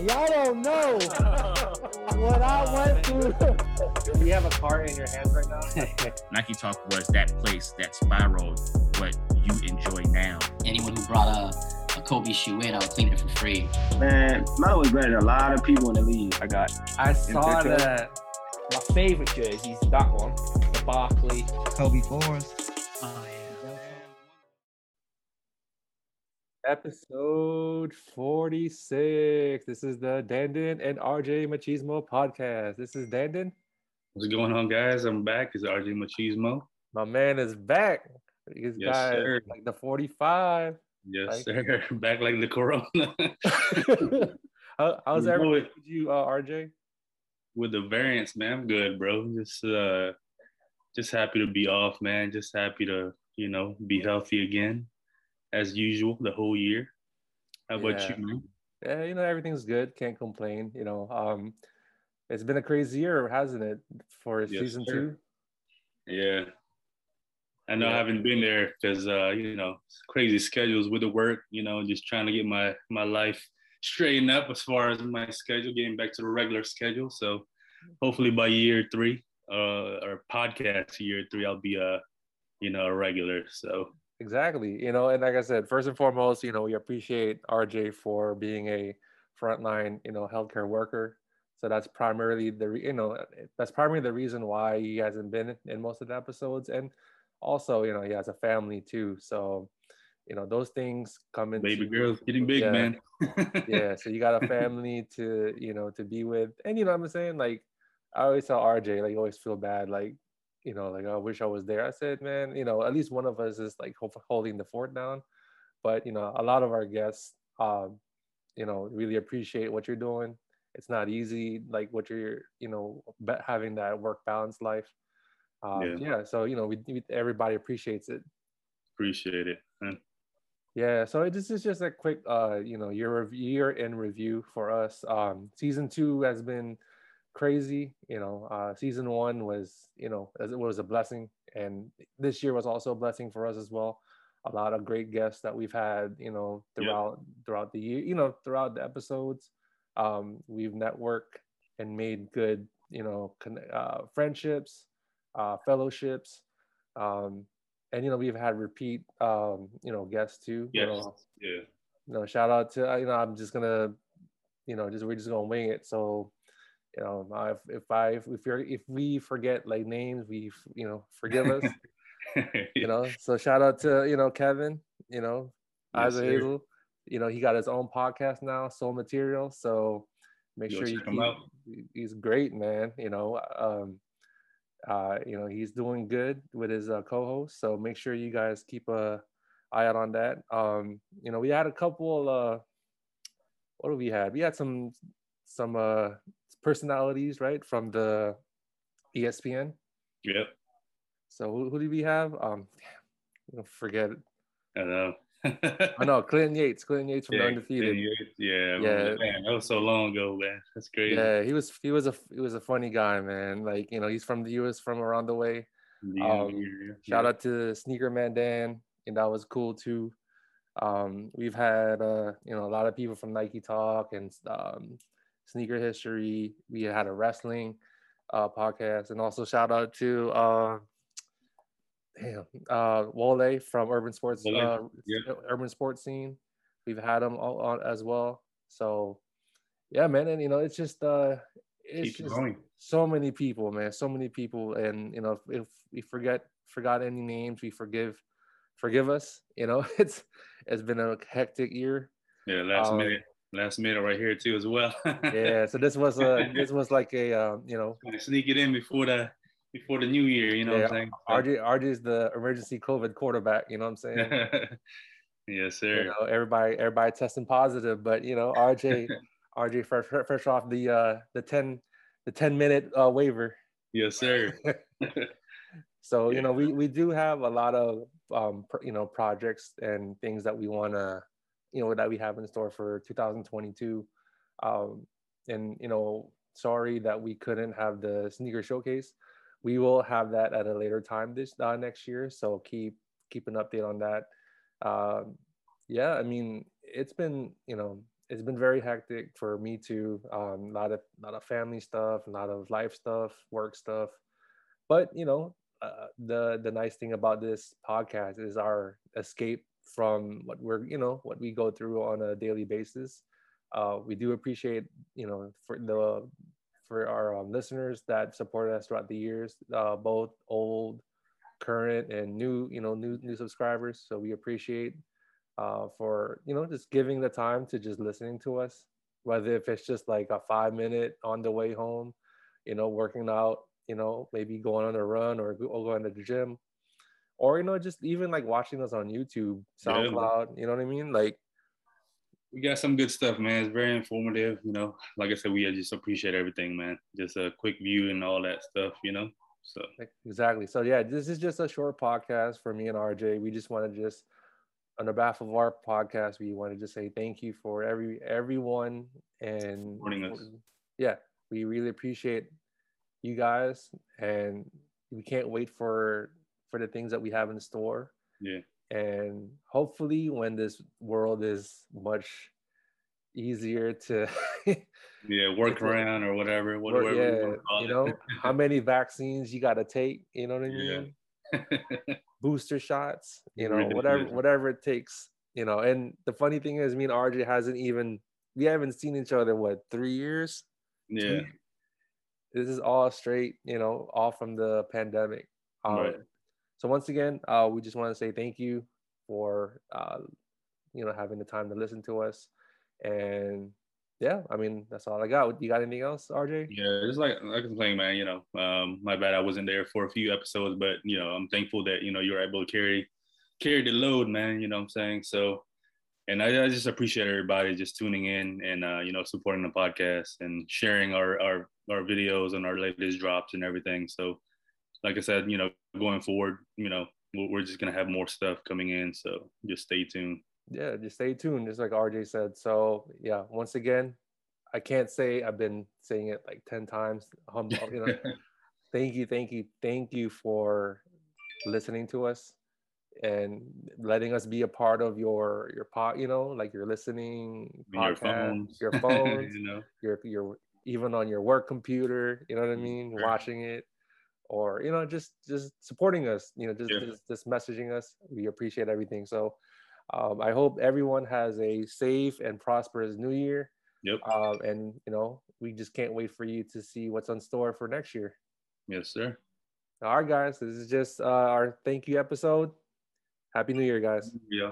And y'all don't know what I went through. Do you have a card in your hands right now? Nike Talk was that place that spiraled what you enjoy now. Anyone who brought a, a Kobe shoe in, I would clean it for free. Man, Melo was better than a lot of people in the league. I got I saw that. My favorite jersey is that one, the Barkley. Kobe fours. Episode 46. This is the Dandin and RJ Machismo podcast. This is Dandin. What's going on, guys? I'm back. It's RJ Machismo. My man is back. This Yes, guy sir. like the 45. Yes, Like- sir. Back like the corona. How, how's You everything with you, uh, RJ? With the variants, man, I'm good, bro. Just uh just happy to be off, man. Just happy to, you know, be healthy again as usual the whole year. How about Yeah. you, man? Yeah, you know, everything's good. Can't complain. You know, um, it's been a crazy year, hasn't it, for Yes, season sir. two? Yeah. I know I haven't been there because uh, you know, crazy schedules with the work, you know, just trying to get my my life straightened up as far as my schedule, getting back to the regular schedule. So hopefully by year three, uh or podcast year three, I'll be a you know, a regular. So Exactly. You know, and like I said, first and foremost, you know, we appreciate RJ for being a frontline, you know, healthcare worker. So that's primarily the, re- you know, eh, that's primarily the reason why he hasn't been in most of the episodes. And also, you know, he has a family too. So, you know, those things come into baby girl's getting big, Yeah. man. yeah so you got a family to you know to be with and you know what i'm saying like i always tell rj like you always feel bad like you know like i wish i was there i said man you know at least one of us is like holding the fort down but you know a lot of our guests um you know really appreciate what you're doing it's not easy like what you're you know having that work balance life um, Yeah. yeah so you know we, we everybody appreciates it Appreciate it. man. yeah, so this is just a quick, uh, you know, year of year in review for us. Um, season two has been crazy. You know, uh, season one was, you know, as it was a blessing, and this year was also a blessing for us as well. A lot of great guests that we've had, you know, Yeah. throughout throughout the year, you know, throughout the episodes. Um, we've networked and made good, you know, con- uh, friendships, uh, fellowships. Um, and you know we've had repeat um you know guests too you Yes. know, Yeah. you know shout out to uh, you know i'm just gonna you know just we're just gonna wing it so you know if, if i if we if we forget like names we you know forgive us you know? So shout out to you know kevin you know Yes, Isaac. Hazel. you know he got his own podcast now soul material. So make Go sure you keep, he's great man you know? Um uh you know he's doing good with his uh, co-host. So make sure you guys keep a eye out on that. Um you know we had a couple uh what do we had we had some some uh personalities right from the espn Yep. so who, who did we have um forget it. I know. I know Clinton Yates, Clinton Yates from the Undefeated. Yeah, yeah, Yeah. man, that was so long ago, man. That's crazy. Yeah, he was he was a he was a funny guy, man. Like you know, he's from the U.S. from around the way. The, Um, yeah. Shout out to Sneaker Man Dan, and that was cool too. Um, we've had uh, you know a lot of people from Nike Talk and um, Sneaker History. We had a wrestling uh, podcast, and also shout out to uh, damn uh, Wole from Urban Sports uh, yeah. Urban Sports Scene. We've had him all on as well. So yeah, man, and you know it's just uh, it's Keep just going. so many people, man, so many people, and you know, if, if we forget forgot any names, we forgive forgive us. You know, it's it's been a hectic year. Yeah, last Um, minute, last minute right here too as well. Yeah, so this was a this was like a uh, you know, Trying to sneak it in before the before the new year. You know yeah, what I'm saying? RJ RJ is the emergency COVID quarterback. You know what I'm saying? yes, sir. you know, everybody everybody testing positive, but you know, RJ RJ fresh fresh off the uh the ten the ten minute uh, waiver. Yes, sir. So you know, we we do have a lot of um you know projects and things that we want to you know that we have in store for 2022. Um, and you know, sorry that we couldn't have the sneaker showcase. We will have that at a later time this uh, next year. So keep keep an update on that. Um, yeah, I mean, it's been you know it's been very hectic for me too. Um, a lot of lot of family stuff, a lot of life stuff, work stuff. But you know, uh, the the nice thing about this podcast is our escape from what we're you know what we go through on a daily basis. Uh, we do appreciate you know for the for our um, listeners that support us throughout the years, uh, both old, current, and new you know new new subscribers. So we appreciate uh, for you know just giving the time to just listening to us, whether if it's just like a five minute on the way home, you know, working out, you know, maybe going on a run or, or going to the gym, or you know, just even like watching us on YouTube, SoundCloud. Yeah. You know what I mean? Like we got some good stuff, man. It's very informative. You know, like I said, we just appreciate everything, man. Just a quick view and all that stuff. You know, so exactly. So yeah, this is just a short podcast for me and RJ. We just want to just on the behalf of our podcast, we want to just say thank you for every everyone and yeah, we really appreciate you guys and we can't wait for for the things that we have in store. Yeah. And hopefully when this world is much easier to yeah work around or whatever whatever yeah, you know how many vaccines you got to take you know what i mean yeah. booster shots, you know, whatever whatever it takes, you know. And the funny thing is, me and RJ hasn't even we haven't seen each other what three years. Yeah, this is all straight, you know, all from the pandemic. Um, right. So once again, uh, we just want to say thank you for uh, you know having the time to listen to us, and yeah, I mean that's all I got. You got anything else, RJ? Yeah, it's like I complain, man. You know, um, my bad. I wasn't there for a few episodes, but you know, I'm thankful that you know you're able to carry carry the load, man. You know what I'm saying? So, and I, I just appreciate everybody just tuning in and uh, you know supporting the podcast and sharing our our our videos and our latest drops and everything. So, like I said, you know, going forward, you know, we're just gonna have more stuff coming in. So just stay tuned yeah, just stay tuned, just like RJ said. So yeah, once again, I can't say I've been saying it like 10 times. Um, you know, thank you, thank you, thank you for listening to us and letting us be a part of your your pot, you know, like you're listening podcast, your phones, your phones, you know, your your even on your work computer, you know what I mean, sure. watching it or you know just just supporting us you know just, yeah. just just messaging us we appreciate everything so um, I hope everyone has a safe and prosperous new year. Yep. Um, and you know, we just can't wait for you to see what's on store for next year. Yes, sir. All right, guys. This is just uh, our thank you episode. Happy New Year, guys. Yeah.